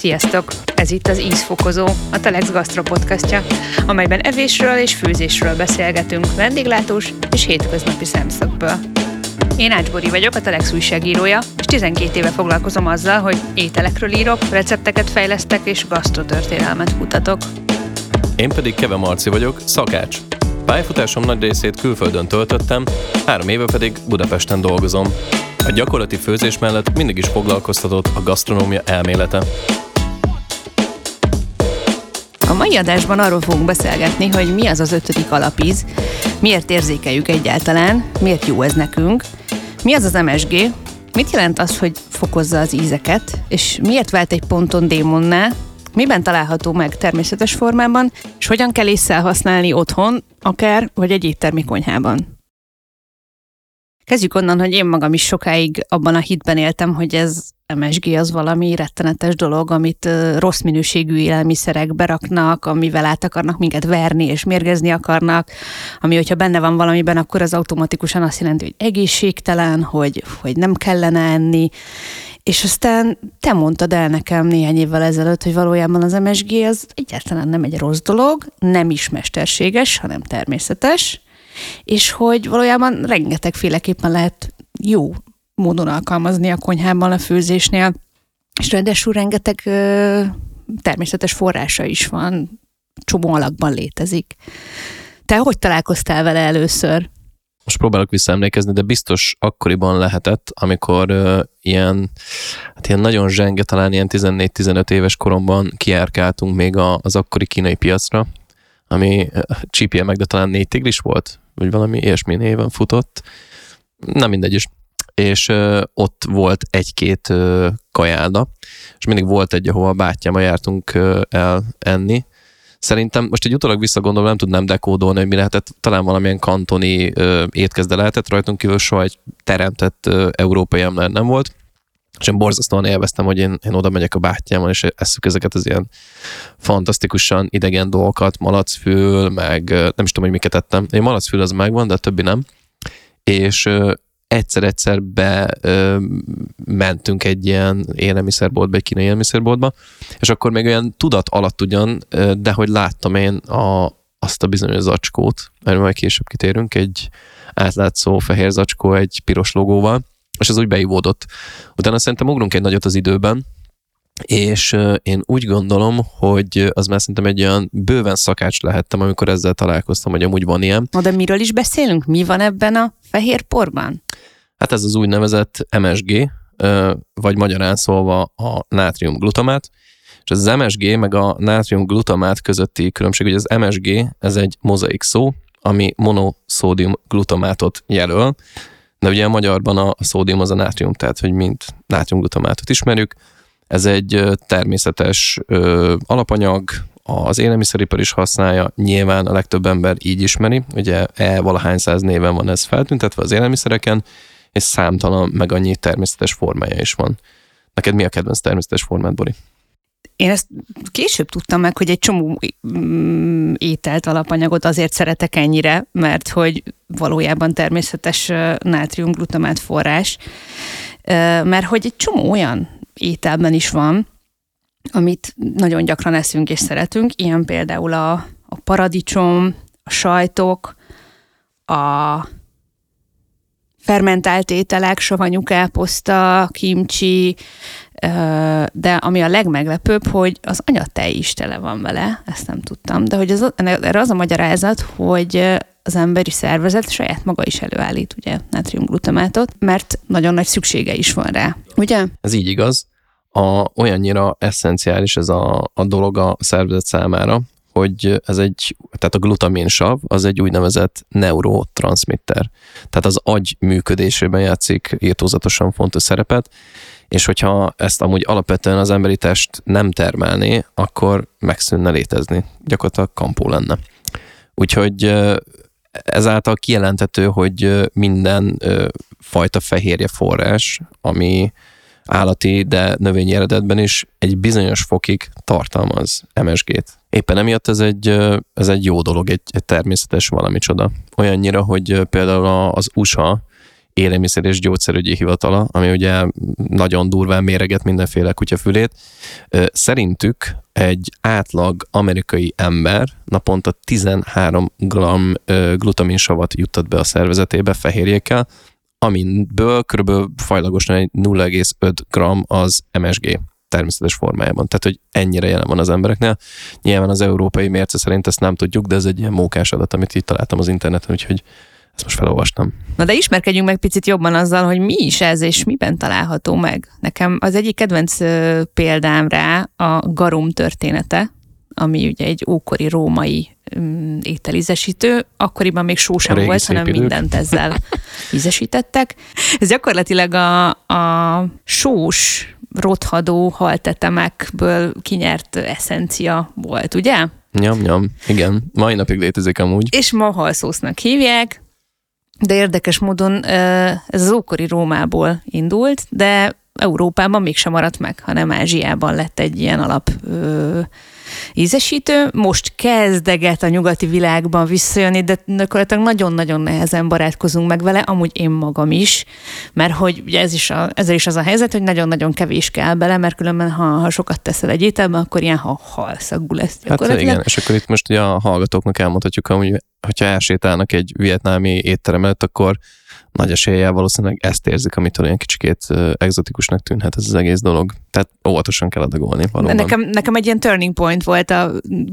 Sziasztok! Ez itt az Ízfokozó, a Telex Gastro podcastja, amelyben evésről és főzésről beszélgetünk vendéglátós és hétköznapi szemszögből. Én Ácsbori vagyok, a Telex újságírója, és 12 éve foglalkozom azzal, hogy ételekről írok, recepteket fejlesztek és gasztrotörténelmet kutatok. Én pedig Keve Marci vagyok, szakács. Pályafutásom nagy részét külföldön töltöttem, három éve pedig Budapesten dolgozom. A gyakorlati főzés mellett mindig is foglalkoztatott a gasztronómia elmélete. A mai adásban arról fogunk beszélgetni, hogy mi az az ötödik alapíz, miért érzékeljük egyáltalán, miért jó ez nekünk, mi az az MSG, mit jelent az, hogy fokozza az ízeket, és miért vált egy ponton démonná, miben található meg természetes formában, és hogyan kell észre használni otthon, akár vagy egy éttermi konyhában. Kezdjük onnan, hogy én magam is sokáig abban a hitben éltem, hogy ez MSG az valami rettenetes dolog, amit rossz minőségű élelmiszerek beraknak, amivel át akarnak minket verni és mérgezni akarnak, ami, hogyha benne van valamiben, akkor az automatikusan azt jelenti, hogy egészségtelen, hogy, hogy nem kellene enni, és aztán te mondtad el nekem néhány évvel ezelőtt, hogy valójában az MSG az egyáltalán nem egy rossz dolog, nem is mesterséges, hanem természetes, és hogy valójában rengetegféleképpen lehet jó módon alkalmazni a konyhában, a főzésnél, és ráadásul rengeteg ö, természetes forrása is van, csomó alakban létezik. Te hogy találkoztál vele először? Most próbálok visszaemlékezni, de biztos akkoriban lehetett, amikor ö, ilyen, hát ilyen nagyon zsenge, talán ilyen 14-15 éves koromban kiárkáltunk még a, az akkori kínai piacra, ami csípje meg, de talán négy tigris volt, vagy valami ilyesmi néven futott. Nem mindegy is. És ö, ott volt egy-két ö, kajálda, és mindig volt egy, ahova a bátyámmal jártunk ö, el enni. Szerintem most egy utólag visszagondolva nem tudnám dekódolni, hogy mi lehetett, talán valamilyen kantoni ö, étkezde lehetett rajtunk kívül, soha egy teremtett ö, európai emler nem volt és én borzasztóan élveztem, hogy én, én oda megyek a bátyámmal, és eszük ezeket az ilyen fantasztikusan idegen dolgokat, malacfül, meg nem is tudom, hogy miket ettem. Én malacfül az megvan, de a többi nem. És egyszer-egyszer be ö, mentünk egy ilyen élelmiszerboltba, egy kínai élelmiszerboltba, és akkor még olyan tudat alatt ugyan, de hogy láttam én a, azt a bizonyos zacskót, mert majd később kitérünk, egy átlátszó fehér zacskó egy piros logóval, és az úgy beivódott. Utána szerintem ugrunk egy nagyot az időben, és én úgy gondolom, hogy az már szerintem egy olyan bőven szakács lehettem, amikor ezzel találkoztam, hogy amúgy van ilyen. Na de miről is beszélünk? Mi van ebben a fehér porban? Hát ez az úgynevezett MSG, vagy magyarán szólva a nátriumglutamát, és az MSG meg a nátriumglutamát közötti különbség, hogy az MSG ez egy mozaik szó, ami monoszódium glutamátot jelöl, de ugye a magyarban a, a szódium az a nátrium, tehát hogy mint nátriumglutamátot ismerjük. Ez egy természetes ö, alapanyag, az élelmiszeripar is használja, nyilván a legtöbb ember így ismeri, ugye e valahány száz néven van ez feltüntetve az élelmiszereken, és számtalan meg annyi természetes formája is van. Neked mi a kedvenc természetes formád, Bori? Én ezt később tudtam meg, hogy egy csomó mm, ételt, alapanyagot azért szeretek ennyire, mert hogy valójában természetes nátriumglutamát forrás, mert hogy egy csomó olyan ételben is van, amit nagyon gyakran eszünk és szeretünk, ilyen például a, a paradicsom, a sajtok, a fermentált ételek, savanyú káposzta, kimcsi, de ami a legmeglepőbb, hogy az anyatej is tele van vele, ezt nem tudtam, de hogy az, erre az a magyarázat, hogy az emberi szervezet saját maga is előállít ugye nátriumglutamátot, mert nagyon nagy szüksége is van rá, ugye? Ez így igaz. A, olyannyira eszenciális ez a, a dolog a szervezet számára, hogy ez egy, tehát a glutaminsav az egy úgynevezett neurotranszmitter. Tehát az agy működésében játszik írtózatosan fontos szerepet, és hogyha ezt amúgy alapvetően az emberi test nem termelné, akkor megszűnne létezni. Gyakorlatilag kampó lenne. Úgyhogy ezáltal kijelentető, hogy minden fajta fehérje forrás, ami állati, de növényi eredetben is egy bizonyos fokig tartalmaz MSG-t. Éppen emiatt ez egy, ez egy jó dolog, egy, egy természetes valami csoda. Olyannyira, hogy például az USA élelmiszer és gyógyszerügyi hivatala, ami ugye nagyon durván méreget mindenféle kutyafülét. Szerintük egy átlag amerikai ember naponta 13 g glutaminsavat juttat be a szervezetébe fehérjékkel, amiből kb. fajlagosan 0,5 g az MSG természetes formájában. Tehát, hogy ennyire jelen van az embereknél. Nyilván az európai mérce szerint ezt nem tudjuk, de ez egy ilyen mókás adat, amit itt találtam az interneten, úgyhogy ezt most felolvastam. Na de ismerkedjünk meg picit jobban azzal, hogy mi is ez, és miben található meg. Nekem az egyik kedvenc példám rá a garum története, ami ugye egy ókori római um, ételízesítő, akkoriban még só sem volt, hanem idők. mindent ezzel ízesítettek. Ez gyakorlatilag a, a sós rothadó haltetemekből kinyert eszencia volt, ugye? Nyom, nyom, igen. Mai napig létezik amúgy. És ma halszósznak hívják, de érdekes módon ez az ókori Rómából indult, de Európában mégsem maradt meg, hanem Ázsiában lett egy ilyen alap ö, ízesítő. Most kezdeget a nyugati világban visszajönni, de gyakorlatilag nagyon-nagyon nehezen barátkozunk meg vele, amúgy én magam is, mert hogy ugye ez is, a, ezzel is az a helyzet, hogy nagyon-nagyon kevés kell bele, mert különben ha, ha sokat teszel egy ételbe, akkor ilyen ha halszagú lesz Hát igen, és akkor itt most ugye a hallgatóknak elmondhatjuk, hogy hogyha elsétálnak egy vietnámi étterem előtt, akkor nagy eséllyel valószínűleg ezt érzik, amitől olyan kicsikét egzotikusnak tűnhet ez az egész dolog. Tehát óvatosan kell adagolni valóban. Nekem, nekem egy ilyen turning point volt a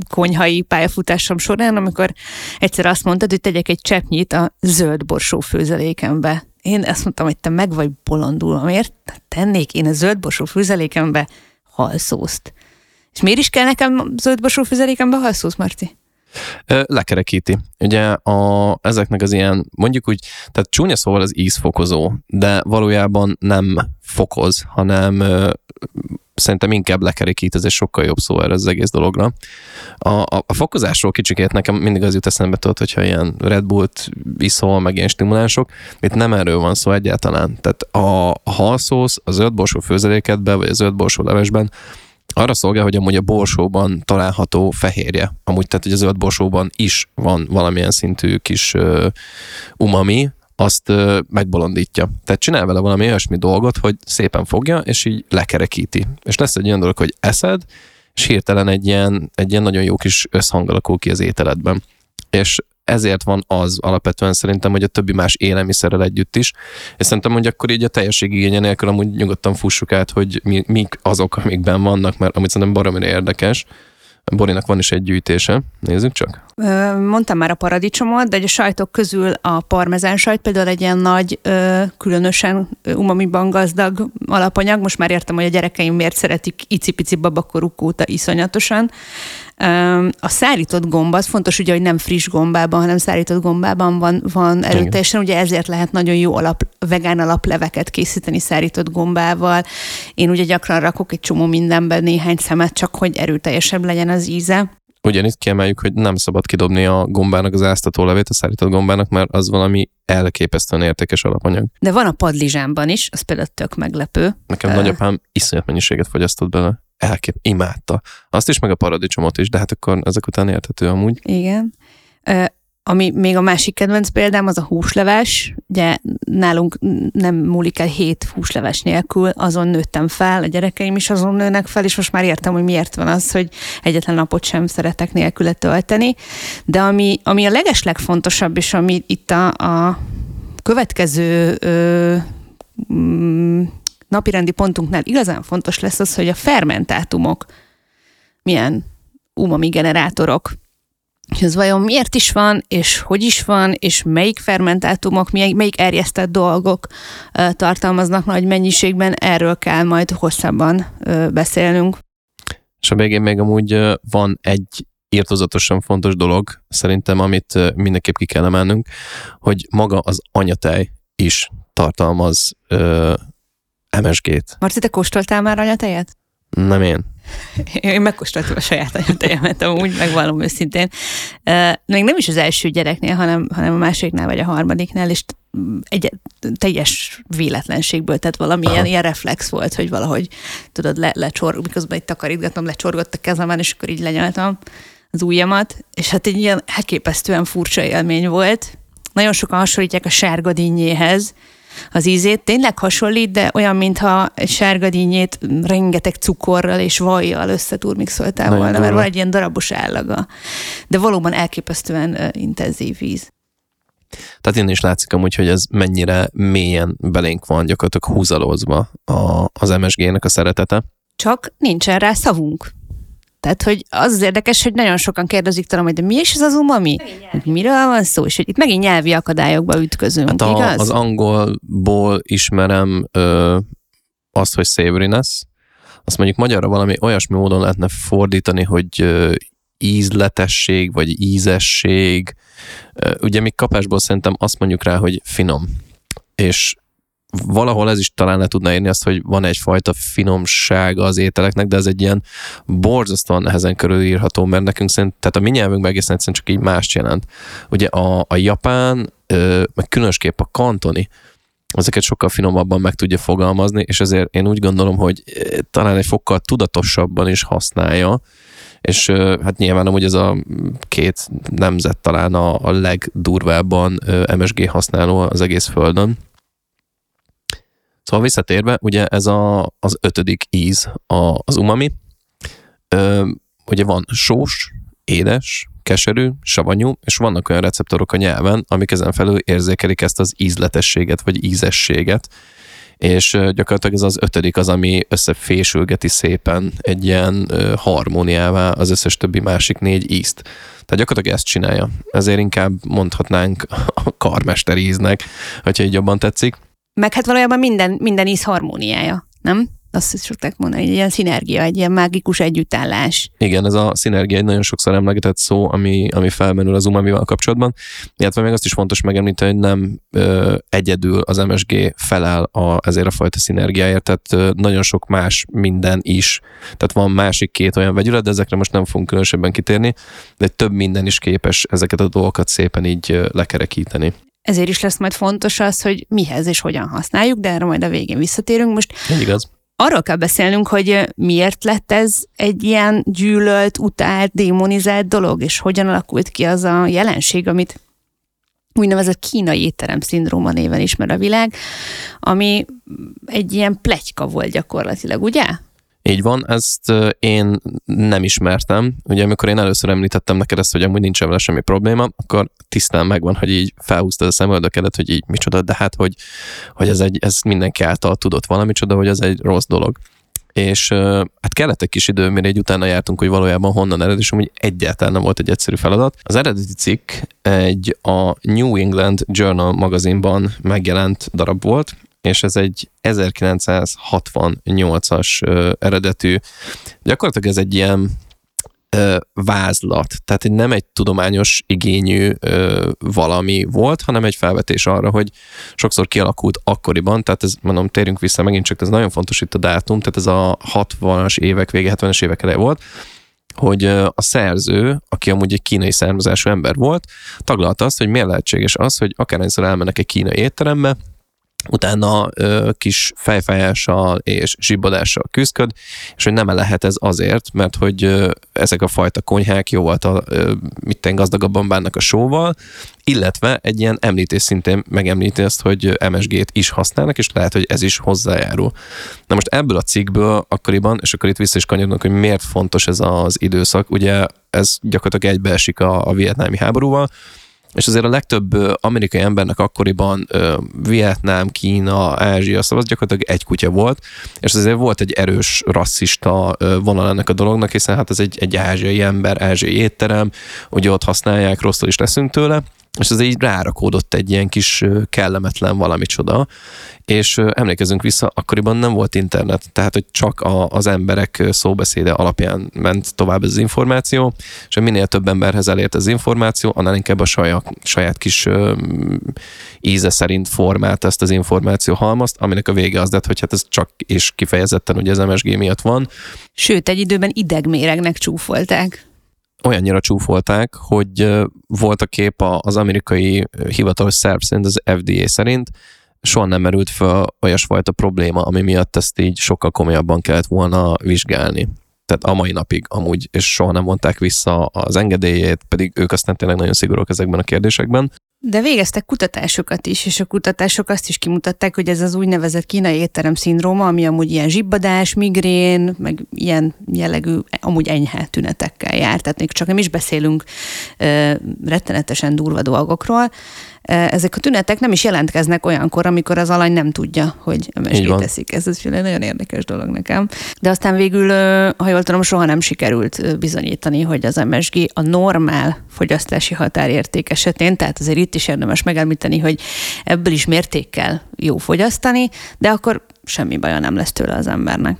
konyhai pályafutásom során, amikor egyszer azt mondtad, hogy tegyek egy cseppnyit a zöld borsó főzelékembe. Én azt mondtam, hogy te meg vagy bolondulva, miért tennék én a zöld borsó főzelékembe halszószt? És miért is kell nekem zöld borsó főzelékembe halszósz, Marci? Lekerekíti. Ugye a, ezeknek az ilyen, mondjuk úgy, tehát csúnya szóval az ízfokozó, de valójában nem fokoz, hanem szerintem inkább lekerekít, ez egy sokkal jobb szó erre az egész dologra. A, a, a fokozásról kicsikét nekem mindig az jut eszembe, tudod, hogyha ilyen Red Bullt iszol, meg ilyen stimulánsok, itt nem erről van szó egyáltalán. Tehát a, halszósz, a zöldborsó főzelékedben, vagy a zöldborsó levesben arra szolgál, hogy amúgy a borsóban található fehérje, amúgy tehát, hogy a zöld borsóban is van valamilyen szintű kis uh, umami, azt uh, megbolondítja. Tehát csinál vele valami olyasmi dolgot, hogy szépen fogja, és így lekerekíti. És lesz egy olyan dolog, hogy eszed, és hirtelen egy ilyen, egy ilyen nagyon jó kis összhang alakul ki az ételedben. És ezért van az alapvetően szerintem, hogy a többi más élelmiszerrel együtt is. És szerintem, hogy akkor így a teljesség igénye nélkül amúgy nyugodtan fussuk át, hogy mi, mik azok, amikben vannak, mert amit szerintem baromira érdekes. Borinak van is egy gyűjtése, nézzük csak. Mondtam már a paradicsomot, de a sajtok közül a parmezán sajt például egy ilyen nagy, különösen umamiban gazdag alapanyag. Most már értem, hogy a gyerekeim miért szeretik icipici babakoruk óta iszonyatosan. A szárított gomba, az fontos ugye, hogy nem friss gombában, hanem szárított gombában van, van erőteljesen, ugye ezért lehet nagyon jó alap, vegán alapleveket készíteni szárított gombával. Én ugye gyakran rakok egy csomó mindenben néhány szemet, csak hogy erőteljesebb legyen az íze. Ugyanitt kiemeljük, hogy nem szabad kidobni a gombának az áztató levét, a szárított gombának, mert az valami elképesztően értékes alapanyag. De van a padlizsánban is, az például tök meglepő. Nekem uh, nagyapám iszonyat mennyiséget fogyasztott bele elkép, imádta. Azt is, meg a paradicsomot is, de hát akkor ezek után érthető amúgy. Igen. Ami még a másik kedvenc példám, az a húsleves. Ugye nálunk nem múlik el hét húsleves nélkül, azon nőttem fel, a gyerekeim is azon nőnek fel, és most már értem, hogy miért van az, hogy egyetlen napot sem szeretek nélküle tölteni. De ami, ami a legeslegfontosabb, és ami itt a, a következő ö, napirendi pontunknál igazán fontos lesz az, hogy a fermentátumok milyen umami generátorok. És ez vajon miért is van, és hogy is van, és melyik fermentátumok, melyik, melyik erjesztett dolgok uh, tartalmaznak nagy mennyiségben, erről kell majd hosszabban uh, beszélnünk. És a végén még amúgy van egy írtozatosan fontos dolog, szerintem, amit mindenképp ki kell emelnünk, hogy maga az anyatej is tartalmaz MSG-t. Marci, te kóstoltál már anyatejet? Nem én. Én megkóstoltam a saját anyatejemet, amúgy megvallom őszintén. Még nem is az első gyereknél, hanem, hanem a másodiknál vagy a harmadiknál, és egy teljes véletlenségből, tehát valami ilyen, ilyen reflex volt, hogy valahogy, tudod, le, lecsor, miközben egy takarítgatom, lecsorgott a kezemen, és akkor így lenyaltam az ujjamat, és hát egy ilyen elképesztően furcsa élmény volt. Nagyon sokan hasonlítják a sárga dinnyéhez, az ízét. Tényleg hasonlít, de olyan, mintha sárgadínyét rengeteg cukorral és vajjal összeturmixoltál volna, durva. mert van egy ilyen darabos állaga. De valóban elképesztően intenzív víz. Tehát én is látszik amúgy, hogy ez mennyire mélyen belénk van gyakorlatilag húzalózva a, az MSG-nek a szeretete. Csak nincsen rá szavunk. Tehát, hogy az az érdekes, hogy nagyon sokan kérdezik talán, hogy de mi is ez az umami? Miről van szó? És hogy itt megint nyelvi akadályokba ütközünk, hát a, igaz? Az angolból ismerem ö, azt, hogy savoriness. Azt mondjuk magyarra valami olyasmi módon lehetne fordítani, hogy ö, ízletesség, vagy ízesség. Ugye mi kapásból szerintem azt mondjuk rá, hogy finom. És valahol ez is talán le tudna érni azt, hogy van egyfajta finomsága az ételeknek, de ez egy ilyen borzasztóan nehezen körülírható, mert nekünk szerint, tehát a mi nyelvünkben egészen egyszerűen csak így mást jelent. Ugye a, a japán, meg különösképp a kantoni, ezeket sokkal finomabban meg tudja fogalmazni, és ezért én úgy gondolom, hogy talán egy fokkal tudatosabban is használja, és hát nyilván amúgy ez a két nemzet talán a, a legdurvábban MSG használó az egész földön. Szóval visszatérve, ugye ez a, az ötödik íz a, az umami. Ö, ugye van sós, édes, keserű, savanyú, és vannak olyan receptorok a nyelven, amik ezen felül érzékelik ezt az ízletességet, vagy ízességet, és gyakorlatilag ez az ötödik az, ami összefésülgeti szépen egy ilyen harmóniává az összes többi másik négy ízt. Tehát gyakorlatilag ezt csinálja. Ezért inkább mondhatnánk a karmester íznek, hogyha így jobban tetszik. Meg hát valójában minden, minden íz harmóniája, nem? azt szokták mondani, egy ilyen szinergia, egy ilyen mágikus együttállás. Igen, ez a szinergia egy nagyon sokszor emlegetett szó, ami, ami felmenül az umamival kapcsolatban, illetve még azt is fontos megemlíteni, hogy nem ö, egyedül az MSG felel a, ezért a fajta szinergiáért, tehát ö, nagyon sok más minden is. Tehát van másik két olyan vegyület, de ezekre most nem fogunk különösebben kitérni, de több minden is képes ezeket a dolgokat szépen így lekerekíteni ezért is lesz majd fontos az, hogy mihez és hogyan használjuk, de erre majd a végén visszatérünk. Most igaz arról kell beszélnünk, hogy miért lett ez egy ilyen gyűlölt, utált, démonizált dolog, és hogyan alakult ki az a jelenség, amit úgynevezett kínai étterem szindróma néven ismer a világ, ami egy ilyen plegyka volt gyakorlatilag, ugye? Így van, ezt én nem ismertem. Ugye amikor én először említettem neked ezt, hogy amúgy nincs vele semmi probléma, akkor tisztán megvan, hogy így felhúztad a szemöldökedet, hogy így micsoda, de hát, hogy, hogy ez, egy, ez mindenki által tudott valami csoda, hogy ez egy rossz dolog. És hát kellett egy kis idő, mire egy utána jártunk, hogy valójában honnan ered, és amúgy egyáltalán nem volt egy egyszerű feladat. Az eredeti cikk egy a New England Journal magazinban megjelent darab volt, és ez egy 1968-as ö, eredetű, gyakorlatilag ez egy ilyen ö, vázlat, tehát nem egy tudományos igényű ö, valami volt, hanem egy felvetés arra, hogy sokszor kialakult akkoriban, tehát ez, mondom, térjünk vissza megint csak, ez nagyon fontos itt a dátum, tehát ez a 60-as évek vége, 70-es évek eleje volt, hogy a szerző, aki amúgy egy kínai származású ember volt, taglalta azt, hogy miért lehetséges az, hogy akárhányszor elmennek egy kínai étterembe, utána ö, kis fejfájással és zsibbadással küzdköd, és hogy nem lehet ez azért, mert hogy ö, ezek a fajta konyhák jóval a, ö, mitten gazdagabban bánnak a sóval, illetve egy ilyen említés szintén megemlíti azt, hogy MSG-t is használnak, és lehet, hogy ez is hozzájárul. Na most ebből a cikkből akkoriban, és akkor itt vissza is kanyarodnak, hogy miért fontos ez az időszak, ugye ez gyakorlatilag egybeesik a, a vietnámi háborúval, és azért a legtöbb amerikai embernek akkoriban Vietnám, Kína, Ázsia, szóval az gyakorlatilag egy kutya volt, és azért volt egy erős rasszista vonal ennek a dolognak, hiszen hát ez egy, egy ázsiai ember, ázsiai étterem, ugye ott használják, rosszul is leszünk tőle, és ez így rárakódott egy ilyen kis kellemetlen valami csoda, és emlékezünk vissza, akkoriban nem volt internet, tehát hogy csak a, az emberek szóbeszéde alapján ment tovább az információ, és minél több emberhez elért az információ, annál inkább a saját, saját kis ö, íze szerint formált ezt az információ halmazt, aminek a vége az lett, hogy hát ez csak és kifejezetten ugye az MSG miatt van. Sőt, egy időben idegméregnek csúfolták olyannyira csúfolták, hogy volt a kép az amerikai hivatalos szerv szerint, az FDA szerint, soha nem merült fel olyasfajta probléma, ami miatt ezt így sokkal komolyabban kellett volna vizsgálni. Tehát a mai napig amúgy, és soha nem mondták vissza az engedélyét, pedig ők aztán tényleg nagyon szigorúak ezekben a kérdésekben. De végeztek kutatásokat is, és a kutatások azt is kimutatták, hogy ez az úgynevezett kínai étterem szindróma, ami amúgy ilyen zsibbadás, migrén, meg ilyen jellegű, amúgy enyhe tünetekkel jár. Tehát még csak nem is beszélünk ö, rettenetesen durva dolgokról, ezek a tünetek nem is jelentkeznek olyankor, amikor az alany nem tudja, hogy MSG teszik. Ez egy nagyon érdekes dolog nekem. De aztán végül, ha jól tudom, soha nem sikerült bizonyítani, hogy az MSG a normál fogyasztási határérték esetén, tehát azért itt is érdemes megemlíteni, hogy ebből is mértékkel jó fogyasztani, de akkor semmi baja nem lesz tőle az embernek.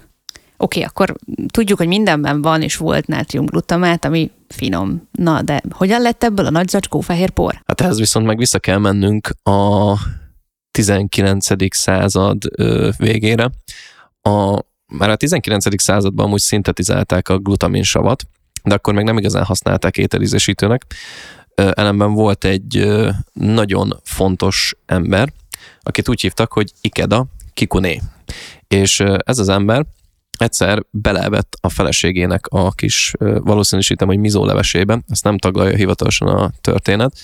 Oké, okay, akkor tudjuk, hogy mindenben van és volt nátriumglutamát, ami finom. Na, de hogyan lett ebből a nagy zacskó fehér por? Hát ehhez viszont meg vissza kell mennünk a 19. század végére. A, már a 19. században amúgy szintetizálták a glutaminsavat, de akkor még nem igazán használták ételízesítőnek. Ellenben volt egy nagyon fontos ember, akit úgy hívtak, hogy Ikeda Kikuné. És ez az ember egyszer belevett a feleségének a kis, valószínűsítem, hogy mizólevesébe, ezt nem taglalja hivatalosan a történet,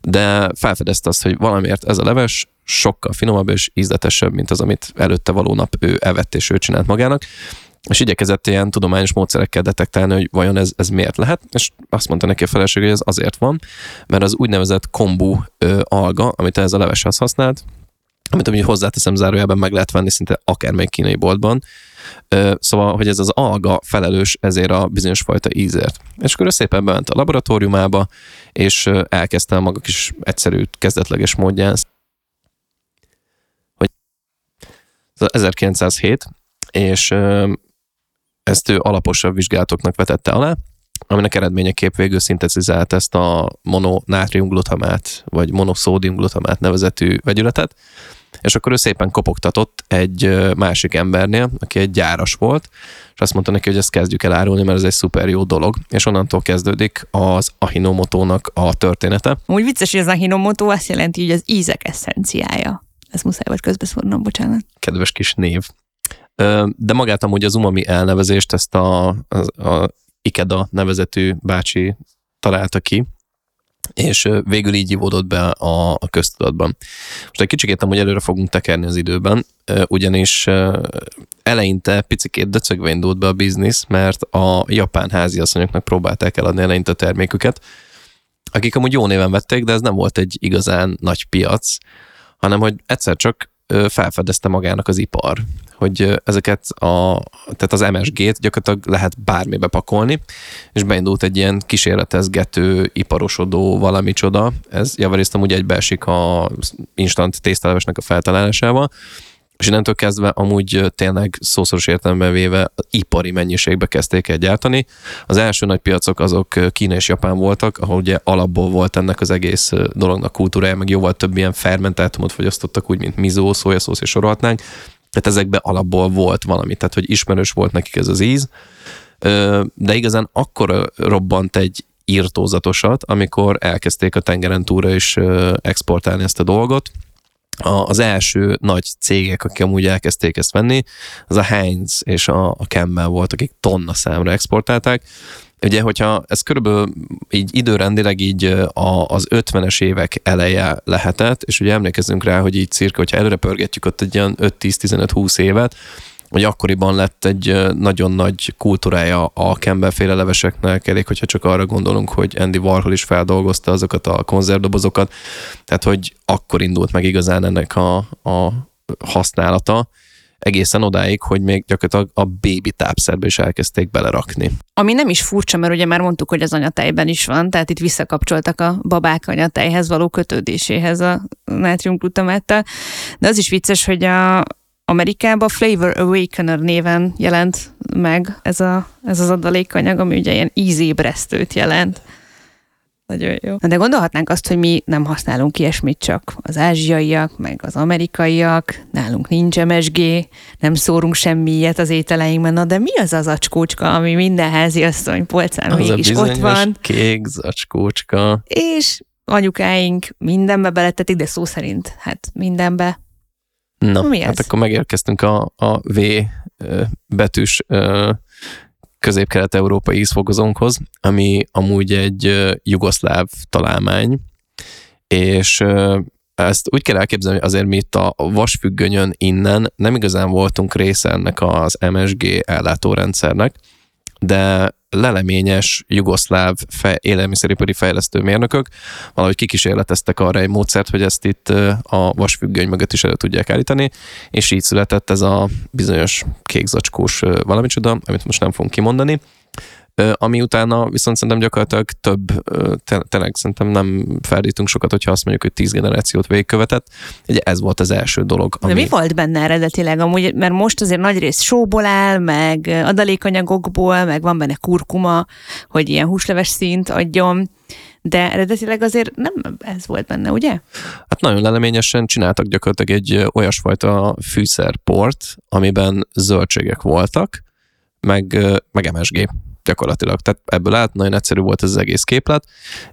de felfedezte azt, hogy valamiért ez a leves sokkal finomabb és ízletesebb, mint az, amit előtte való nap ő evett és ő csinált magának, és igyekezett ilyen tudományos módszerekkel detektálni, hogy vajon ez, ez miért lehet, és azt mondta neki a feleség, hogy ez azért van, mert az úgynevezett kombu ö, alga, amit ez a leveshez használt, amit amúgy hozzáteszem zárójában meg lehet venni szinte akármelyik kínai boltban, Szóval, hogy ez az alga felelős ezért a bizonyos fajta ízért. És akkor szépen bement a laboratóriumába, és elkezdte a maga kis egyszerű, kezdetleges módján, hogy 1907, és ezt ő alaposabb vizsgálatoknak vetette alá, aminek eredményeképp végül szintetizált ezt a mononátriumglutamát, vagy monoszódiumglutamát nevezetű vegyületet, és akkor ő szépen kopogtatott egy másik embernél, aki egy gyáras volt, és azt mondta neki, hogy ezt kezdjük el árulni, mert ez egy szuper jó dolog, és onnantól kezdődik az Ahinomotónak a története. Úgy vicces, hogy az Ahinomoto azt jelenti, hogy az ízek eszenciája. Ez muszáj volt közbeszúrnom, bocsánat. Kedves kis név. De magát amúgy az umami elnevezést, ezt a, a, a Ikeda nevezetű bácsi találta ki, és végül így ivódott be a, köztudatban. Most egy kicsikét amúgy előre fogunk tekerni az időben, ugyanis eleinte picikét döcögve indult be a biznisz, mert a japán háziasszonyoknak próbálták eladni eleinte a terméküket, akik amúgy jó néven vették, de ez nem volt egy igazán nagy piac, hanem hogy egyszer csak felfedezte magának az ipar, hogy ezeket a, tehát az MSG-t gyakorlatilag lehet bármibe pakolni, és beindult egy ilyen kísérletezgető, iparosodó valami csoda. Ez javarészt amúgy egybeesik a instant tésztelevesnek a feltalálásával, és innentől kezdve amúgy tényleg szószoros értelemben véve ipari mennyiségbe kezdték el gyártani. Az első nagy piacok azok Kína és Japán voltak, ahol ugye alapból volt ennek az egész dolognak kultúrája, meg jóval több ilyen fermentátumot fogyasztottak, úgy, mint mizó, szójaszósz és sorolhatnánk. Tehát ezekben alapból volt valami, tehát hogy ismerős volt nekik ez az íz. De igazán akkor robbant egy írtózatosat, amikor elkezdték a tengeren túra is exportálni ezt a dolgot, az első nagy cégek, akik amúgy elkezdték ezt venni, az a Heinz és a, a Campbell volt, akik tonna számra exportálták. Ugye, hogyha ez körülbelül így időrendileg így a, az 50-es évek eleje lehetett, és ugye emlékezzünk rá, hogy így cirka, hogyha előre pörgetjük ott egy ilyen 5-10-15-20 évet, hogy akkoriban lett egy nagyon nagy kultúrája a Campbell féle leveseknek, elég, hogyha csak arra gondolunk, hogy Andy Warhol is feldolgozta azokat a konzervdobozokat, tehát hogy akkor indult meg igazán ennek a, a használata, egészen odáig, hogy még gyakorlatilag a bébi tápszerbe is elkezdték belerakni. Ami nem is furcsa, mert ugye már mondtuk, hogy az anyatejben is van, tehát itt visszakapcsoltak a babák anyatejhez való kötődéséhez a nátriumglutamáttal, de az is vicces, hogy a, Amerikában Flavor Awakener néven jelent meg ez, a, ez az adalékanyag, ami ugye ilyen ízébresztőt jelent. Nagyon jó. De gondolhatnánk azt, hogy mi nem használunk ilyesmit, csak az ázsiaiak, meg az amerikaiak, nálunk nincs MSG, nem szórunk semmi ilyet az ételeinkben, na de mi az az acskócska, ami minden házi asszony polcán az mégis ott van? kék zacskócska. És anyukáink mindenbe beletetik, de szó szerint hát mindenbe Na, Mi hát ez? akkor megérkeztünk a, a V betűs közép-kelet-európai ízfokozónkhoz, ami amúgy egy jugoszláv találmány, és ezt úgy kell elképzelni, hogy azért mi itt a vasfüggönyön innen nem igazán voltunk része ennek az MSG ellátórendszernek, de leleményes jugoszláv fej, élelmiszeripari fejlesztő mérnökök valahogy kikísérleteztek arra egy módszert, hogy ezt itt a vasfüggöny mögött is elő tudják állítani, és így született ez a bizonyos kékzacskós valamicsoda, amit most nem fogunk kimondani, ami utána viszont szerintem gyakorlatilag több, tényleg szerintem nem ferdítünk sokat, hogyha azt mondjuk, hogy tíz generációt végigkövetett. Ugye ez volt az első dolog. Ami... De mi volt benne eredetileg amúgy, mert most azért nagy rész sóból áll, meg adalékanyagokból, meg van benne kurkuma, hogy ilyen húsleves szint adjon, de eredetileg azért nem ez volt benne, ugye? Hát nagyon leleményesen csináltak gyakorlatilag egy olyasfajta fűszerport, amiben zöldségek voltak, meg, meg MSG gyakorlatilag. Tehát ebből állt, nagyon egyszerű volt ez az egész képlet.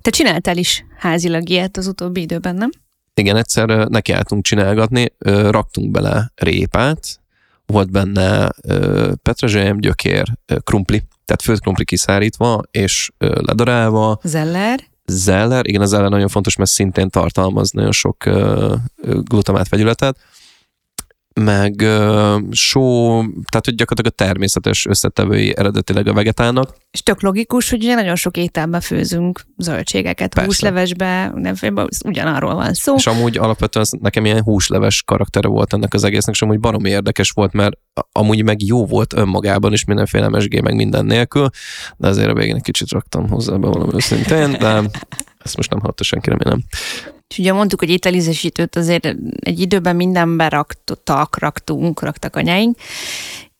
Te csináltál is házilag ilyet az utóbbi időben, nem? Igen, egyszer nekiálltunk csinálgatni, raktunk bele répát, volt benne petrezselyem, gyökér, krumpli, tehát főtt krumpli kiszárítva és ledarálva. Zeller. Zeller, igen, az zeller nagyon fontos, mert szintén tartalmaz nagyon sok glutamát vegyületet meg uh, só, tehát hogy gyakorlatilag a természetes összetevői eredetileg a vegetálnak. És tök logikus, hogy ugye nagyon sok ételben főzünk zöldségeket, Persze. húslevesbe, nem ugyanarról van szó. És amúgy alapvetően nekem ilyen húsleves karaktere volt ennek az egésznek, és amúgy baromi érdekes volt, mert amúgy meg jó volt önmagában is mindenféle mesgé, meg minden nélkül, de azért a végén egy kicsit raktam hozzá be valami őszintén, de ezt most nem hallotta senki, remélem. És ugye mondtuk, hogy ételízesítőt azért egy időben mindenbe raktak, raktunk, raktak anyáink,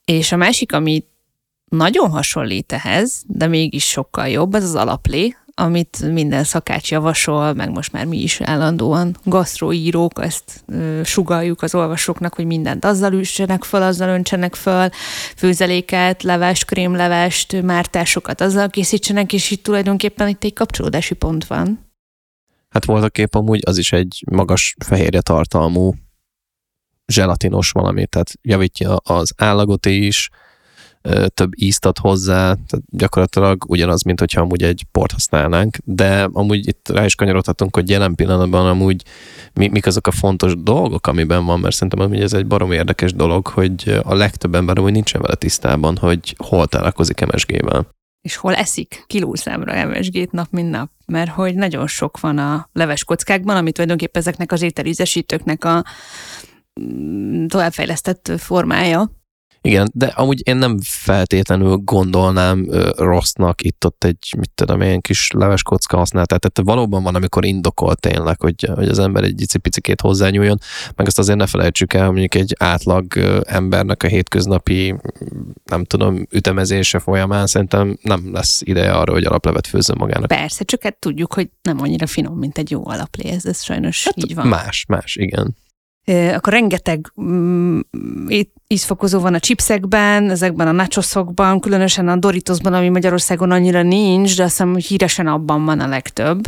és a másik, ami nagyon hasonlít ehhez, de mégis sokkal jobb, az az alaplé, amit minden szakács javasol, meg most már mi is állandóan gasztroírók, ezt ö, sugaljuk az olvasóknak, hogy mindent azzal üssenek föl, azzal öntsenek föl, főzeléket, levest, krémlevest, mártásokat azzal készítsenek, és itt tulajdonképpen itt egy kapcsolódási pont van. Hát voltak épp amúgy az is egy magas fehérje tartalmú zselatinos valami, tehát javítja az állagot is, több ízt ad hozzá, tehát gyakorlatilag ugyanaz, mint hogyha amúgy egy port használnánk, de amúgy itt rá is kanyarodhatunk, hogy jelen pillanatban amúgy mi, mik azok a fontos dolgok, amiben van, mert szerintem amúgy ez egy barom érdekes dolog, hogy a legtöbb ember amúgy nincsen vele tisztában, hogy hol találkozik MSG-vel és hol eszik kilószámra MSG-t nap, mint nap. Mert hogy nagyon sok van a leves kockákban, amit tulajdonképpen ezeknek az ételízesítőknek a mm, továbbfejlesztett formája. Igen, de amúgy én nem feltétlenül gondolnám ö, rossznak itt-ott egy, mit tudom, ilyen kis leves kocka használat. Tehát valóban van, amikor indokol tényleg, hogy, hogy az ember egy icipicikét hozzányúljon, meg azt azért ne felejtsük el, hogy mondjuk egy átlag embernek a hétköznapi, nem tudom, ütemezése folyamán szerintem nem lesz ideje arra, hogy alaplevet főzzön magának. Persze, csak hát tudjuk, hogy nem annyira finom, mint egy jó alaplé, ez, ez sajnos hát így van. Más, más, igen akkor rengeteg mm, ízfokozó van a chipsekben, ezekben a nachosokban, különösen a Doritosban, ami Magyarországon annyira nincs, de azt hiszem, hogy híresen abban van a legtöbb.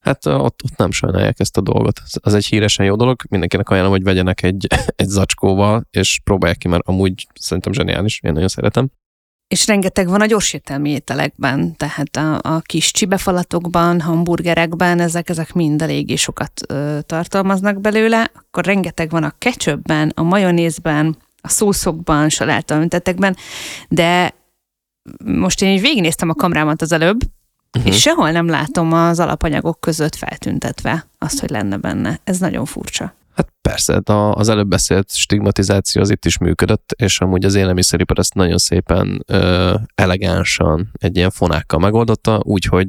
Hát ott, ott nem sajnálják ezt a dolgot. Az egy híresen jó dolog, mindenkinek ajánlom, hogy vegyenek egy, egy zacskóval, és próbálják ki, mert amúgy szerintem zseniális, én nagyon szeretem és rengeteg van a gyorsértelmi ételekben, tehát a, a kis csibefalatokban, hamburgerekben, ezek, ezek mind eléggé sokat ö, tartalmaznak belőle, akkor rengeteg van a ketchupben, a majonézben, a szószokban, saláta öntetekben, de most én így végignéztem a kamrámat az előbb, uh-huh. és sehol nem látom az alapanyagok között feltüntetve azt, hogy lenne benne. Ez nagyon furcsa. Hát persze, az előbb beszélt stigmatizáció az itt is működött, és amúgy az élelmiszeripar ezt nagyon szépen ö, elegánsan egy ilyen fonákkal megoldotta, úgyhogy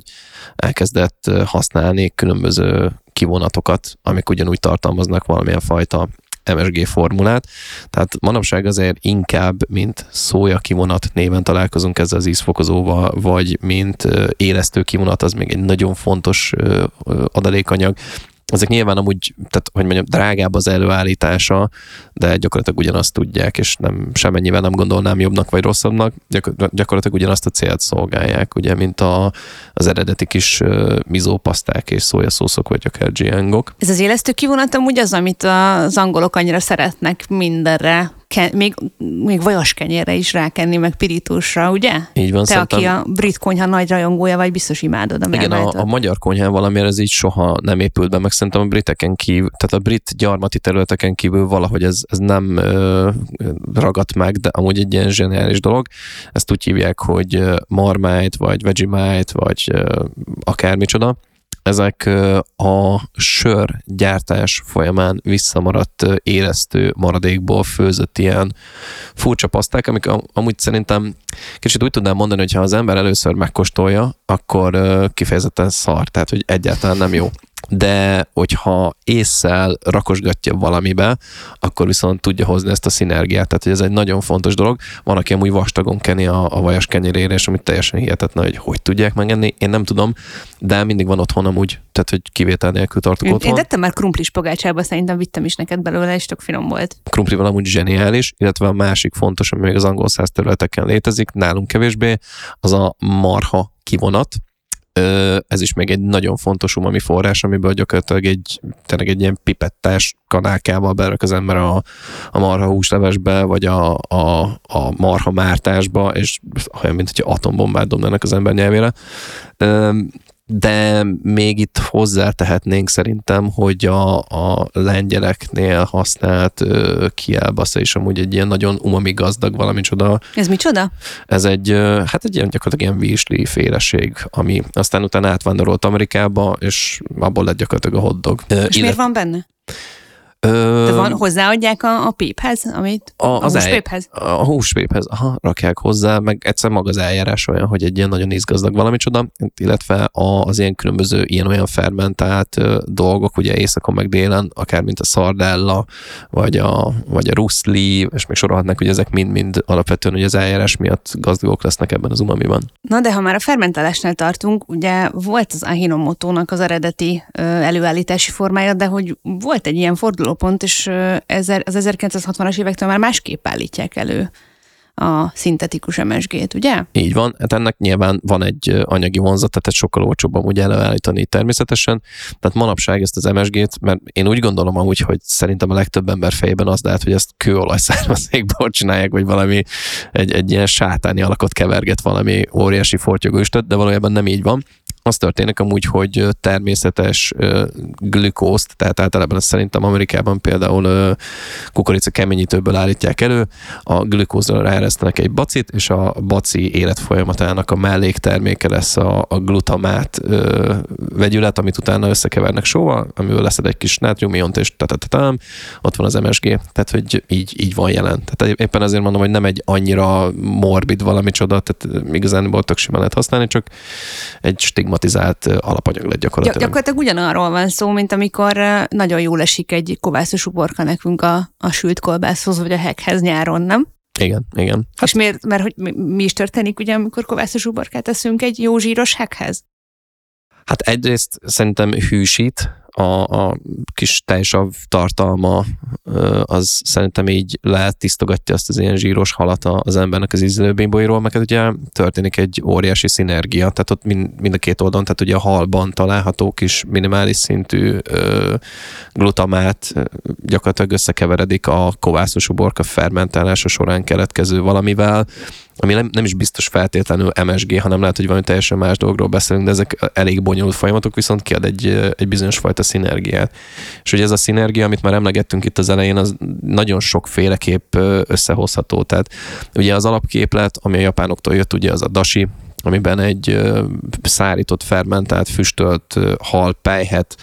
elkezdett használni különböző kivonatokat, amik ugyanúgy tartalmaznak valamilyen fajta MSG formulát. Tehát manapság azért inkább, mint szója kivonat néven találkozunk ezzel az ízfokozóval, vagy mint élesztő kivonat, az még egy nagyon fontos adalékanyag, ezek nyilván amúgy, tehát hogy mondjam, drágább az előállítása, de gyakorlatilag ugyanazt tudják, és nem semennyivel nem gondolnám jobbnak vagy rosszabbnak, gyakorlatilag ugyanazt a célt szolgálják, ugye, mint a, az eredeti kis uh, mizópaszták és szójaszószok, vagy akár giangok. Ez az élesztő kivonat amúgy az, amit az angolok annyira szeretnek mindenre ke, még, még vajas kenyérre is rákenni, meg pirítósra, ugye? Így van, Te, szerintem... aki a brit konyha nagy rajongója vagy, biztos imádod a Igen, a, a magyar konyhán valamiért ez így soha nem épült be, meg szerintem a briteken kívül, tehát a brit gyarmati területeken kívül valahogy ez, ez nem ö, ragadt meg, de amúgy egy ilyen zseniális dolog. Ezt úgy hívják, hogy Marmite, vagy Vegemite, vagy ö, akármicsoda ezek a sör gyártás folyamán visszamaradt éreztő maradékból főzött ilyen furcsa paszták, amik amúgy szerintem kicsit úgy tudnám mondani, hogy ha az ember először megkóstolja, akkor kifejezetten szar, tehát hogy egyáltalán nem jó de hogyha észszel rakosgatja valamibe, akkor viszont tudja hozni ezt a szinergiát. Tehát, hogy ez egy nagyon fontos dolog. Van, aki amúgy vastagon keni a, a vajas kenyerére, és amit teljesen hihetetlen, hogy hogy tudják megenni. Én nem tudom, de mindig van otthon amúgy, tehát, hogy kivétel nélkül tartok én, otthon. Én tettem már krumplis pogácsába, szerintem vittem is neked belőle, és tök finom volt. Krumpli amúgy zseniális, illetve a másik fontos, ami még az angol száz területeken létezik, nálunk kevésbé, az a marha kivonat, ez is még egy nagyon fontos umami forrás, amiből gyakorlatilag egy, tényleg egy ilyen pipettás kanálkával berak az ember a, a marha húslevesbe, vagy a, a, a marha mártásba, és olyan, mint hogyha atombombát dobnának az ember nyelvére de még itt hozzátehetnénk szerintem, hogy a, a lengyeleknél használt kielbasza is amúgy egy ilyen nagyon umami gazdag valami csoda. Ez mi csoda? Ez egy, uh, hát egy ilyen gyakorlatilag ilyen vízsli féleség, ami aztán utána átvándorolt Amerikába, és abból lett gyakorlatilag a hoddog. És illet... miért van benne? De van, hozzáadják a, a péphez, amit a, a húspéphez? El, a húspéphez, aha, rakják hozzá, meg egyszer maga az eljárás olyan, hogy egy ilyen nagyon ízgazdag valami csoda, illetve az ilyen különböző ilyen-olyan fermentált dolgok, ugye éjszakon meg délen, akár mint a szardella, vagy a, vagy a ruszli, és még sorolhatnak, hogy ezek mind-mind alapvetően hogy az eljárás miatt gazdagok lesznek ebben az umamiban. Na de ha már a fermentálásnál tartunk, ugye volt az Ahinomotónak az eredeti előállítási formája, de hogy volt egy ilyen forduló fordulópont, és az 1960-as évektől már másképp állítják elő a szintetikus MSG-t, ugye? Így van, hát ennek nyilván van egy anyagi vonzat, tehát egy sokkal olcsóbb amúgy előállítani természetesen. Tehát manapság ezt az MSG-t, mert én úgy gondolom amúgy, hogy szerintem a legtöbb ember fejében az lehet, hogy ezt kőolaj származékból csinálják, vagy valami egy, egy ilyen sátáni alakot keverget valami óriási fortyogó de valójában nem így van az történik amúgy, hogy természetes glükózt, tehát általában szerintem Amerikában például kukorica keményítőből állítják elő, a glükózra ráeresztenek egy bacit, és a baci életfolyamatának a mellékterméke lesz a, a glutamát ö, vegyület, amit utána összekevernek sóval, amiből leszed egy kis nátriumiont, és tatatatám, ott van az MSG, tehát hogy így, így van jelen. Tehát éppen azért mondom, hogy nem egy annyira morbid valami csoda, tehát igazán tök simán lehet használni, csak egy stigma stigmatizált alapanyag lett gyakorlatilag. Gyakorlatilag ugyanarról van szó, mint amikor nagyon jól esik egy kovászos uborka nekünk a, a sült kolbászhoz, vagy a hekhez nyáron, nem? Igen, igen. Hát... És miért, mert hogy mi, mi is történik, ugye, amikor kovászos uborkát teszünk egy jó zsíros hekhez? Hát egyrészt szerintem hűsít, a, a kis tejsav tartalma az szerintem így lehet tisztogatja azt az ilyen zsíros halat az embernek az ízlőbimbóiról, meg hát ugye történik egy óriási szinergia, tehát ott mind, mind a két oldalon, tehát ugye a halban található kis minimális szintű ö, glutamát gyakorlatilag összekeveredik a kovászos uborka fermentálása során keletkező valamivel, ami nem, nem is biztos feltétlenül MSG, hanem lehet, hogy valami teljesen más dologról beszélünk, de ezek elég bonyolult folyamatok, viszont kiad egy, egy bizonyos fajta szinergiát. És ugye ez a szinergia, amit már emlegettünk itt az elején, az nagyon sokféleképp összehozható. Tehát ugye az alapképlet, ami a japánoktól jött, ugye az a dashi, amiben egy szárított, fermentált, füstölt hal pejhet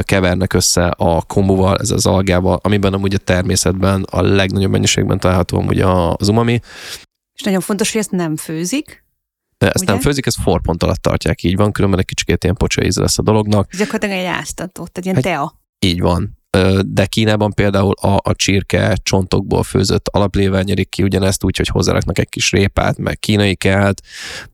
kevernek össze a kombuval, ez az algával, amiben amúgy a természetben a legnagyobb mennyiségben található amúgy az umami, és nagyon fontos, hogy ezt nem főzik. De ezt ugye? nem főzik, ezt forpont alatt tartják, így van, különben egy kicsit ilyen pocsa íze lesz a dolognak. Gyakorlatilag egy áztató, tehát ilyen egy, tea. Így van de Kínában például a, a csirke csontokból főzött alaplével nyerik ki ugyanezt úgy, hogy hozzáraknak egy kis répát, meg kínai kelt,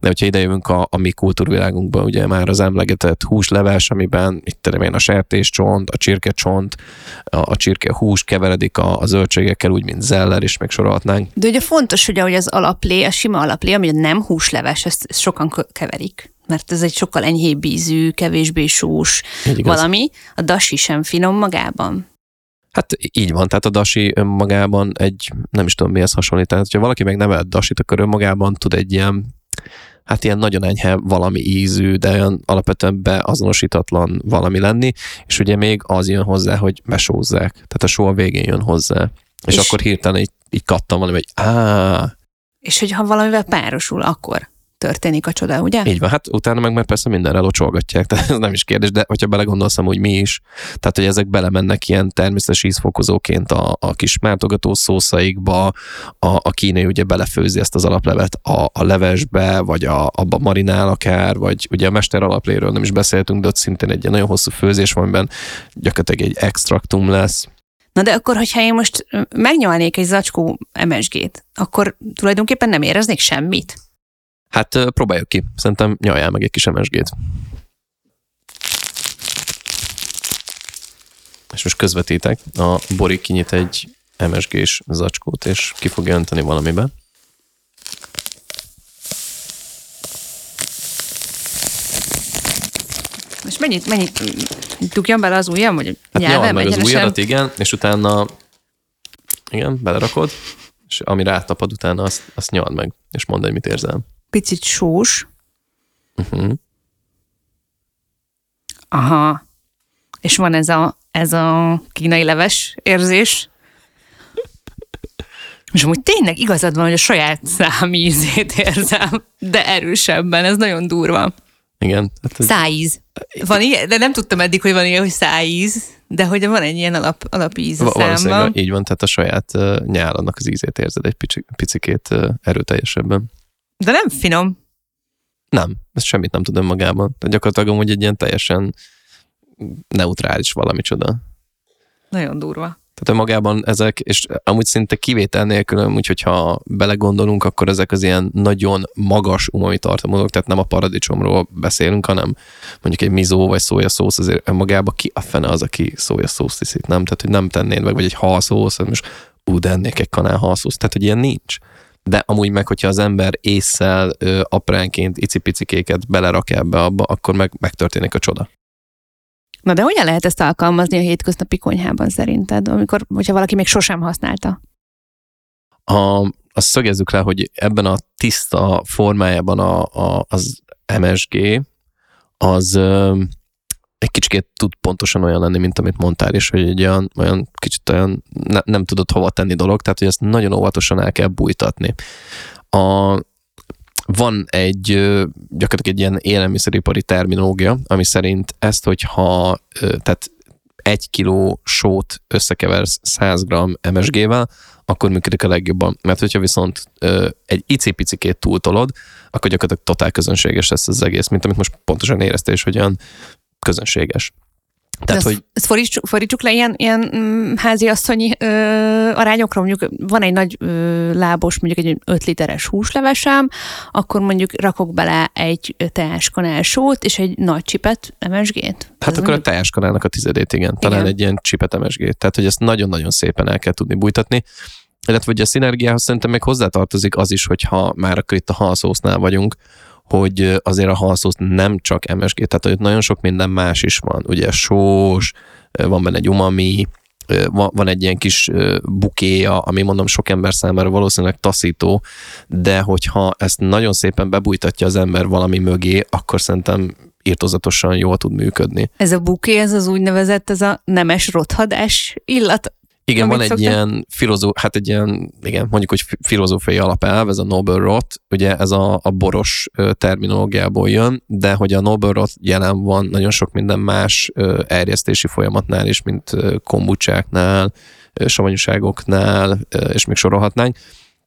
de hogyha idejövünk a, a mi kultúrvilágunkban, ugye már az emlegetett húsleves, amiben itt tudom én a sertéscsont, a csirkecsont, a, a csirke hús keveredik a, a zöldségekkel, úgy, mint zeller, és még sorolhatnánk. De ugye fontos, hogy ahogy az alaplé, a sima alaplé, ami nem húsleves, ezt, ezt sokan keverik mert ez egy sokkal enyhébb ízű, kevésbé sós valami. A dasi sem finom magában. Hát így van, tehát a dasi önmagában egy, nem is tudom mihez hasonlít, tehát ha valaki meg nevelt dasit, akkor önmagában tud egy ilyen, hát ilyen nagyon enyhe valami ízű, de olyan alapvetően beazonosítatlan valami lenni, és ugye még az jön hozzá, hogy mesózzák, tehát a só a végén jön hozzá. És, és akkor hirtelen így, így kattam valami, hogy á. És hogyha valamivel párosul, akkor történik a csoda, ugye? Így van, hát utána meg már persze mindenre locsolgatják, tehát ez nem is kérdés, de hogyha belegondolsz, hogy mi is, tehát hogy ezek belemennek ilyen természetes ízfokozóként a, a kis mártogató szószaikba, a, a kínai ugye belefőzi ezt az alaplevet a, a levesbe, vagy a, abba marinál akár, vagy ugye a mester alapléről nem is beszéltünk, de ott szintén egy nagyon hosszú főzés van, amiben gyakorlatilag egy extraktum lesz. Na de akkor, hogyha én most megnyalnék egy zacskó MSG-t, akkor tulajdonképpen nem éreznék semmit? Hát próbáljuk ki. Szerintem nyaljál meg egy kis MSG-t. És most közvetítek. A Bori kinyit egy MSG-s zacskót, és ki fogja önteni valamibe. Most mennyit, mennyit dugjam bele az ujjam, vagy hát nyelvem meg az ujjadat, igen, és utána igen, belerakod, és ami rátapad utána, azt, azt nyald meg, és mondd, hogy mit érzel picit sós. Uh-huh. Aha. És van ez a, ez a kínai leves érzés. És amúgy tényleg igazad van, hogy a saját számízét érzem, de erősebben, ez nagyon durva. Igen. Hát ez... Szájíz. Van ilyen, de nem tudtam eddig, hogy van ilyen, hogy szájíz, de hogy van egy ilyen alap, alapíz a számban. Így van, tehát a saját uh, nyáladnak az ízét érzed egy pici, picikét uh, erőteljesebben. De nem finom. Nem, ez semmit nem tud önmagában. Tehát gyakorlatilag amúgy egy ilyen teljesen neutrális valami csoda. Nagyon durva. Tehát önmagában ezek, és amúgy szinte kivétel nélkül, úgyhogy hogyha belegondolunk, akkor ezek az ilyen nagyon magas umami tartalmazók, tehát nem a paradicsomról beszélünk, hanem mondjuk egy mizó vagy szójaszósz, azért önmagában ki a fene az, aki szójaszószt iszik, nem? Tehát, hogy nem tennéd meg, vagy egy halszósz, most ú, de ennék egy kanál halszósz, tehát, hogy ilyen nincs de amúgy meg, hogyha az ember észszel ö, apránként icipicikéket belerak ebbe abba, akkor meg megtörténik a csoda. Na de hogyan lehet ezt alkalmazni a hétköznapi konyhában szerinted, amikor, hogyha valaki még sosem használta? A, azt szögezzük le, hogy ebben a tiszta formájában a, a, az MSG az egy kicsit tud pontosan olyan lenni, mint amit mondtál, és hogy egy olyan, olyan kicsit olyan ne, nem tudod hova tenni dolog, tehát hogy ezt nagyon óvatosan el kell bújtatni. A, van egy gyakorlatilag egy ilyen élelmiszeripari terminológia, ami szerint ezt, hogyha tehát egy kiló sót összekeversz 100 g MSG-vel, akkor működik a legjobban. Mert hogyha viszont ö, egy icipicikét túltolod, akkor gyakorlatilag totál közönséges lesz az egész, mint amit most pontosan éreztél, és hogy olyan közönséges. Tehát, hogy... Ezt fordítsuk, fordítsuk le ilyen, ilyen mm, háziasszonyi ö, arányokra, mondjuk van egy nagy ö, lábos, mondjuk egy 5 literes húslevesem, akkor mondjuk rakok bele egy teáskanál sót, és egy nagy csipet MSG-t. Hát Ez akkor mondjuk... a teáskanálnak a tizedét, igen. Talán igen. egy ilyen csipet MSG-t. Tehát, hogy ezt nagyon-nagyon szépen el kell tudni bújtatni. Illetve, hogy a szinergiához szerintem még hozzátartozik az is, hogyha már akkor itt a halszósznál vagyunk, hogy azért a halszósz nem csak MSG, tehát hogy nagyon sok minden más is van. Ugye sós, van benne egy umami, van egy ilyen kis bukéja, ami mondom sok ember számára valószínűleg taszító, de hogyha ezt nagyon szépen bebújtatja az ember valami mögé, akkor szerintem írtozatosan jól tud működni. Ez a buké, ez az úgynevezett, ez a nemes rothadás illat, igen, van egy szoktam? ilyen filozó, hát egy ilyen, igen, mondjuk, hogy filozófiai alapelv, ez a Noble Rot, ugye ez a, a boros terminológiából jön, de hogy a Noble Rot jelen van nagyon sok minden más erjesztési folyamatnál is, mint kombucsáknál, savanyúságoknál, és még sorolhatnánk,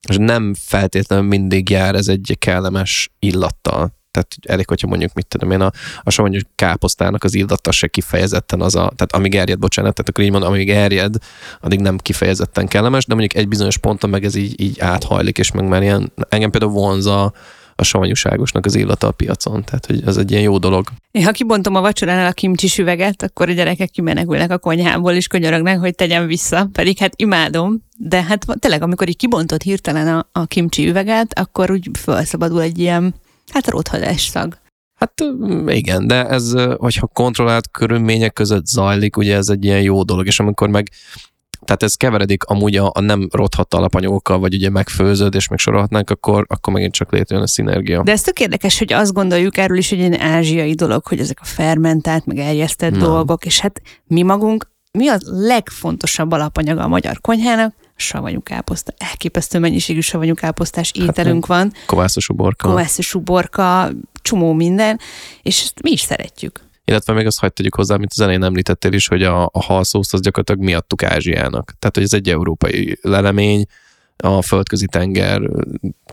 és nem feltétlenül mindig jár ez egy kellemes illattal tehát elég, hogyha mondjuk, mit tudom én, a, a savanyú káposztának az illata se kifejezetten az a, tehát amíg erjed, bocsánat, tehát akkor így mondom, amíg erjed, addig nem kifejezetten kellemes, de mondjuk egy bizonyos ponton meg ez így, így áthajlik, és meg már ilyen, engem például vonza a savanyúságosnak az illata a piacon, tehát hogy ez egy ilyen jó dolog. Én ha kibontom a vacsoránál a kimcsi süveget, akkor a gyerekek kimenekülnek a konyhából, és könyörögnek, hogy tegyem vissza, pedig hát imádom, de hát tényleg, amikor így kibontott hirtelen a, a kimcsi üveget, akkor úgy felszabadul egy ilyen Hát rothadás szag. Hát igen, de ez, hogyha kontrollált körülmények között zajlik, ugye ez egy ilyen jó dolog, és amikor meg Tehát ez keveredik amúgy a, a nem rothadt alapanyagokkal, vagy ugye megfőzöd, és még sorolhatnánk, akkor, akkor megint csak létrejön a szinergia. De ez tök érdekes, hogy azt gondoljuk erről is, hogy egy ázsiai dolog, hogy ezek a fermentált, meg erjesztett nem. dolgok, és hát mi magunk, mi a legfontosabb alapanyaga a magyar konyhának? Savanyú káposzta. Elképesztő mennyiségű savanyú káposztás hát ételünk hát, van. Kovászos uborka. Kovászos uborka, csomó minden, és ezt mi is szeretjük. Illetve még azt hagyd tegyük hozzá, mint az elején említettél is, hogy a, a halszószt az gyakorlatilag miattuk Ázsiának. Tehát, hogy ez egy európai lelemény, a földközi tenger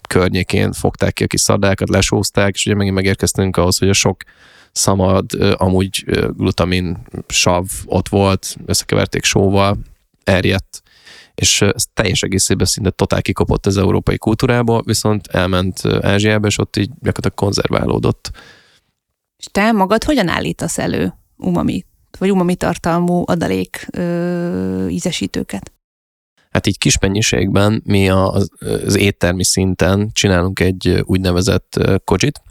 környékén fogták ki a kis szardákat, lesózták, és ugye megint megérkeztünk ahhoz, hogy a sok szamad, amúgy glutamin sav ott volt, összekeverték sóval, erjedt, és ez teljes egészében szinte totál kikopott az európai kultúrából, viszont elment Ázsiába, és ott így gyakorlatilag konzerválódott. És te magad hogyan állítasz elő umami, vagy umami tartalmú adalék ö, ízesítőket? Hát így kis mennyiségben mi az, az éttermi szinten csinálunk egy úgynevezett kojit,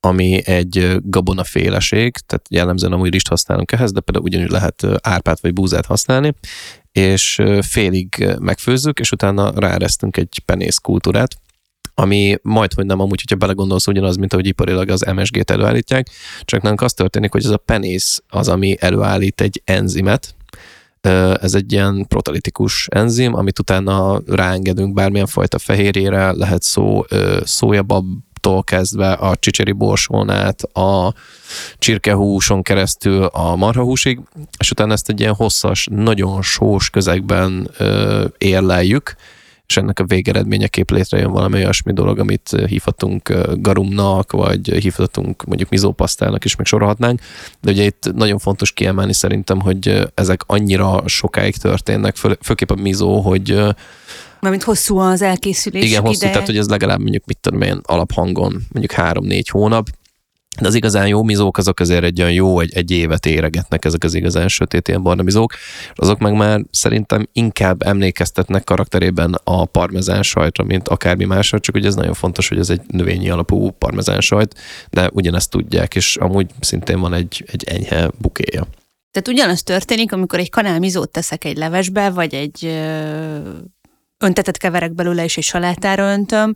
ami egy gabonaféleség, tehát jellemzően amúgy rist használunk ehhez, de például ugyanúgy lehet árpát vagy búzát használni, és félig megfőzzük, és utána ráeresztünk egy penész kultúrát, ami majd, hogy nem amúgy, hogyha belegondolsz, ugyanaz, mint ahogy iparilag az MSG-t előállítják, csak nem az történik, hogy ez a penész az, ami előállít egy enzimet, ez egy ilyen protalitikus enzim, amit utána ráengedünk bármilyen fajta fehérjére, lehet szó szójababtól kezdve a csicseri borsón át, a csirkehúson keresztül a marhahúsig, és utána ezt egy ilyen hosszas, nagyon sós közegben érleljük, és ennek a végeredményeképp létrejön valami olyasmi dolog, amit hívhatunk garumnak, vagy hívhatunk mondjuk mizópasztának is meg sorolhatnánk. De ugye itt nagyon fontos kiemelni szerintem, hogy ezek annyira sokáig történnek, fő, főképp a mizó, hogy Mármint hosszú az elkészülés Igen, hosszú, ideje. tehát hogy ez legalább mondjuk mit tudom én, alaphangon mondjuk három-négy hónap, de az igazán jó mizók azok azért egy olyan jó, egy, egy évet éregetnek ezek az igazán sötét ilyen barna mizók. Azok meg már szerintem inkább emlékeztetnek karakterében a parmezán sajtra, mint akármi másra, csak ugye ez nagyon fontos, hogy ez egy növényi alapú parmezán sajt, de ugyanezt tudják, és amúgy szintén van egy, egy enyhe bukéja. Tehát ugyanaz történik, amikor egy kanál mizót teszek egy levesbe, vagy egy öntetet keverek belőle, és egy salátára öntöm,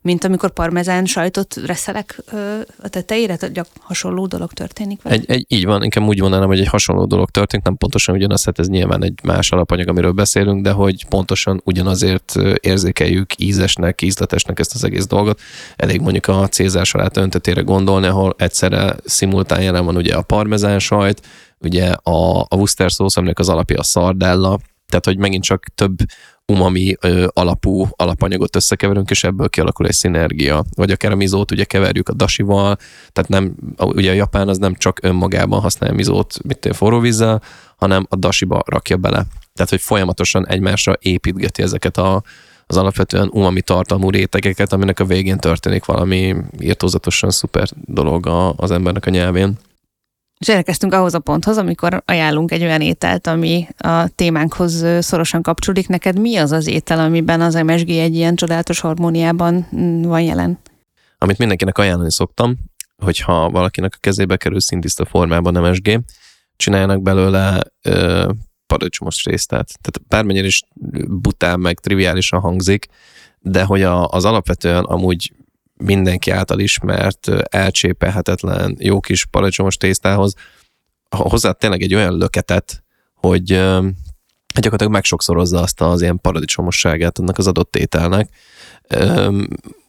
mint amikor parmezán sajtot reszelek ö, a tetejére, tehát hasonló dolog történik vele. Egy, egy, így van, inkább úgy mondanám, hogy egy hasonló dolog történik, nem pontosan ugyanaz, hát ez nyilván egy más alapanyag, amiről beszélünk, de hogy pontosan ugyanazért érzékeljük ízesnek, ízletesnek ezt az egész dolgot. Elég mondjuk a Cézár salát öntetére gondolni, ahol egyszerre szimultán jelen van ugye a parmezán sajt, ugye a, a Worcester szósz, aminek az alapja a szardella, tehát hogy megint csak több umami ö, alapú alapanyagot összekeverünk, és ebből kialakul egy szinergia. Vagy akár a mizót ugye keverjük a dasival, tehát nem, ugye a japán az nem csak önmagában használja mizót, mint forró vízzel, hanem a dasiba rakja bele. Tehát, hogy folyamatosan egymásra építgeti ezeket a, az alapvetően umami tartalmú rétegeket, aminek a végén történik valami írtózatosan szuper dolog az embernek a nyelvén. És elkezdtünk ahhoz a ponthoz, amikor ajánlunk egy olyan ételt, ami a témánkhoz szorosan kapcsolódik. Neked mi az az étel, amiben az MSG egy ilyen csodálatos harmóniában mm, van jelen? Amit mindenkinek ajánlani szoktam, hogyha valakinek a kezébe kerül szintiszta formában MSG, csináljanak belőle ö, paradicsomos tésztát. Tehát bármennyire is bután meg triviálisan hangzik, de hogy a, az alapvetően amúgy mindenki által ismert, elcsépelhetetlen, jó kis paradicsomos tésztához hozzá tényleg egy olyan löketet, hogy gyakorlatilag megsokszorozza azt az ilyen paradicsomosságát annak az adott ételnek.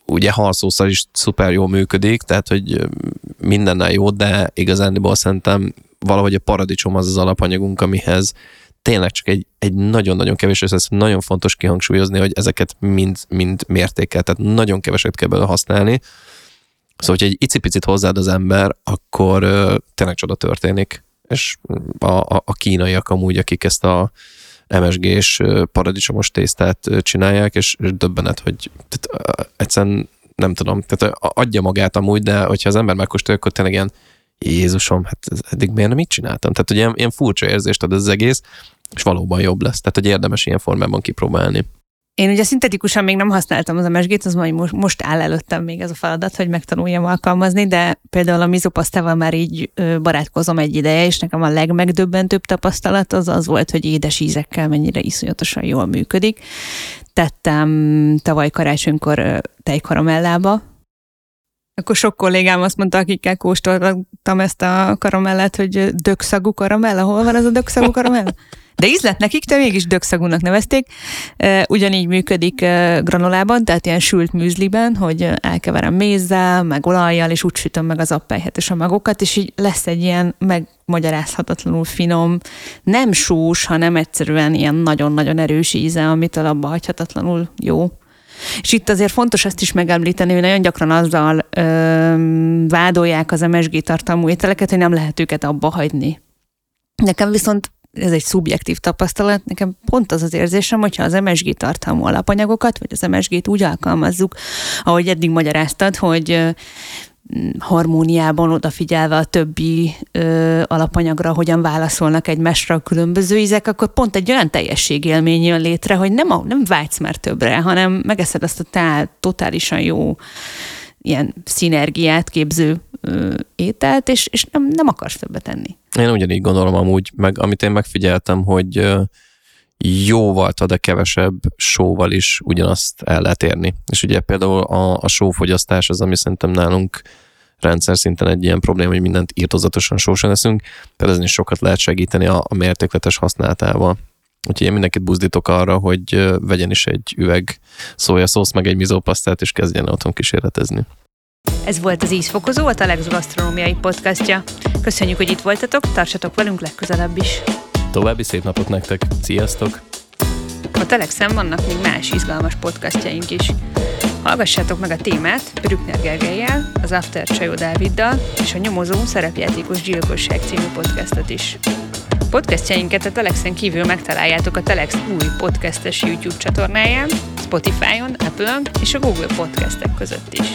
Ugye halszószal is szuper jól működik, tehát hogy mindennel jó, de igazándiból szerintem valahogy a paradicsom az az alapanyagunk, amihez tényleg csak egy, egy nagyon-nagyon kevés, és ez nagyon fontos kihangsúlyozni, hogy ezeket mind, mind mértékel, tehát nagyon keveset kell belőle használni. Szóval, hogy egy icipicit hozzád az ember, akkor uh, tényleg csoda történik. És a, a, a kínaiak amúgy, akik ezt a MSG-s paradicsomos tésztát csinálják, és, és döbbenet, hogy tehát, egyszerűen nem tudom, tehát adja magát amúgy, de hogyha az ember megkóstolja, akkor tényleg ilyen Jézusom, hát eddig miért nem így csináltam? Tehát, hogy ilyen, ilyen furcsa érzést ad az egész, és valóban jobb lesz. Tehát, hogy érdemes ilyen formában kipróbálni. Én ugye szintetikusan még nem használtam az MSG-t, az majd most, áll előttem még ez a feladat, hogy megtanuljam alkalmazni, de például a mizopasztával már így barátkozom egy ideje, és nekem a legmegdöbbentőbb tapasztalat az az volt, hogy édes ízekkel mennyire iszonyatosan jól működik. Tettem tavaly karácsonykor tejkaramellába, akkor sok kollégám azt mondta, akikkel kóstoltam ezt a karamellet, hogy dökszagú karamella. Hol van az a dökszagú karamella? De ízlet nekik, de mégis dökszagúnak nevezték. Ugyanígy működik granulában, tehát ilyen sült műzliben, hogy elkeverem mézzel, meg olajjal, és úgy sütöm meg az appelyhet és a magokat, és így lesz egy ilyen megmagyarázhatatlanul finom, nem sós, hanem egyszerűen ilyen nagyon-nagyon erős íze, amit abba hagyhatatlanul jó. És itt azért fontos azt is megemlíteni, hogy nagyon gyakran azzal ö, vádolják az MSG tartalmú ételeket, hogy nem lehet őket abba hagyni. Nekem viszont ez egy szubjektív tapasztalat, nekem pont az az érzésem, hogyha az MSG tartalmú alapanyagokat, vagy az MSG-t úgy alkalmazzuk, ahogy eddig magyaráztad, hogy harmóniában odafigyelve a többi ö, alapanyagra, hogyan válaszolnak egymásra a különböző ízek, akkor pont egy olyan teljességélmény jön létre, hogy nem, a, nem vágysz már többre, hanem megeszed azt a tál, totálisan jó ilyen szinergiát képző ö, ételt, és, és nem, nem akarsz többet enni. Én ugyanígy gondolom amúgy, meg amit én megfigyeltem, hogy jóval, de kevesebb sóval is ugyanazt el lehet érni. És ugye például a, a sófogyasztás az, ami szerintem nálunk rendszer szinten egy ilyen probléma, hogy mindent írtozatosan sósan eszünk, tehát ezen is sokat lehet segíteni a, a mértékletes használatával. Úgyhogy én mindenkit buzdítok arra, hogy vegyen is egy üveg szósz, meg egy mizópasztát, és kezdjen otthon kísérletezni. Ez volt az Ízfokozó, a Telex gasztronómiai podcastja. Köszönjük, hogy itt voltatok, tartsatok velünk legközelebb is. További szép napot nektek, sziasztok! A Telexen vannak még más izgalmas podcastjaink is. Hallgassátok meg a témát Brückner Gergelyel, az After Csajó Dáviddal és a Nyomozó szerepjátékos gyilkosság című podcastot is. Podcastjainket a Telexen kívül megtaláljátok a Telex új podcastes YouTube csatornáján, Spotify-on, Apple-on és a Google podcastek között is.